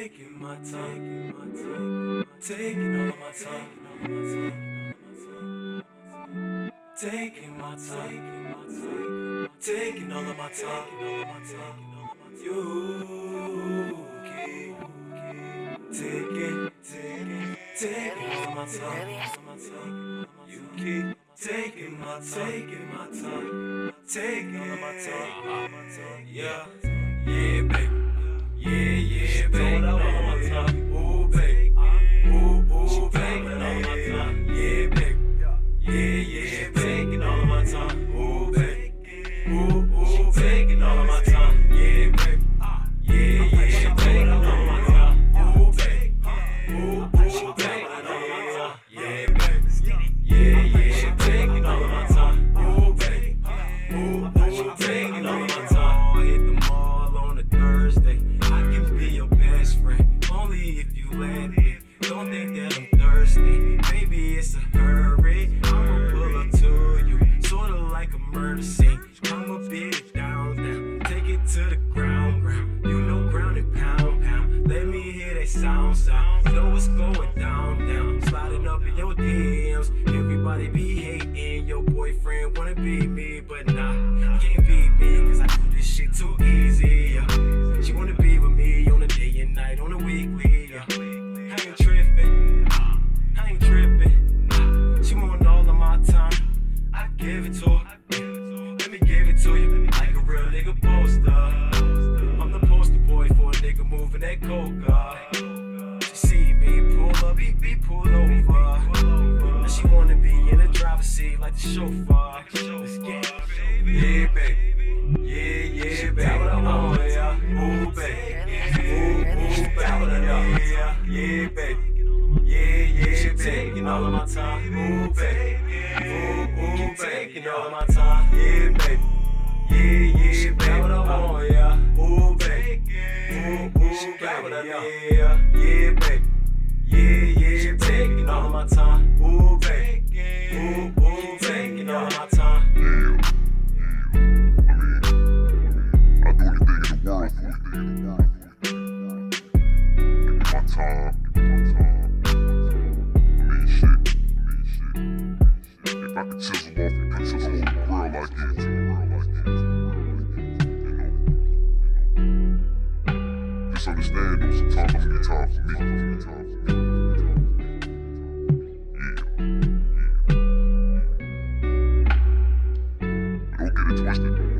taking my time, taking all of my time, taking my time, taking all of my time, you keep taking, taking, taking all of my time, you keep taking my, taking my time, taking all of my time, yeah, yeah, baby. I can be your best friend, only if you let me. Don't think that I'm thirsty, maybe it's a hurry. I'ma pull up to you, sorta like a murder scene. I'ma beat it down, down, take it to the ground, ground. You know ground and pound, pound. Let me hear that sound, sound. Know what's going down, down. Sliding up in your DMs, everybody be hating. Your boyfriend wanna be me, but nah, me pull up, beep beep, pull over. Now she wanna be in the driver's seat like the chauffeur. Let's get it, yeah, baby. Yeah, yeah, baby. Oh, yeah. Ooh, baby. Ooh, ooh, baby. Yeah, yeah, baby. Yeah, yeah, taking all of my time. Ooh, baby. Ooh, ooh, taking all of my time. Yeah, baby. Yeah, yeah, baby. Oh, yeah. Ooh, baby. Ooh, ooh, baby. Yeah. Yeah, time. If I could chisel off and put on the grill, I get to I to You know. Just understand though, sometimes it's time for me. Time for me. Don't get it twisted.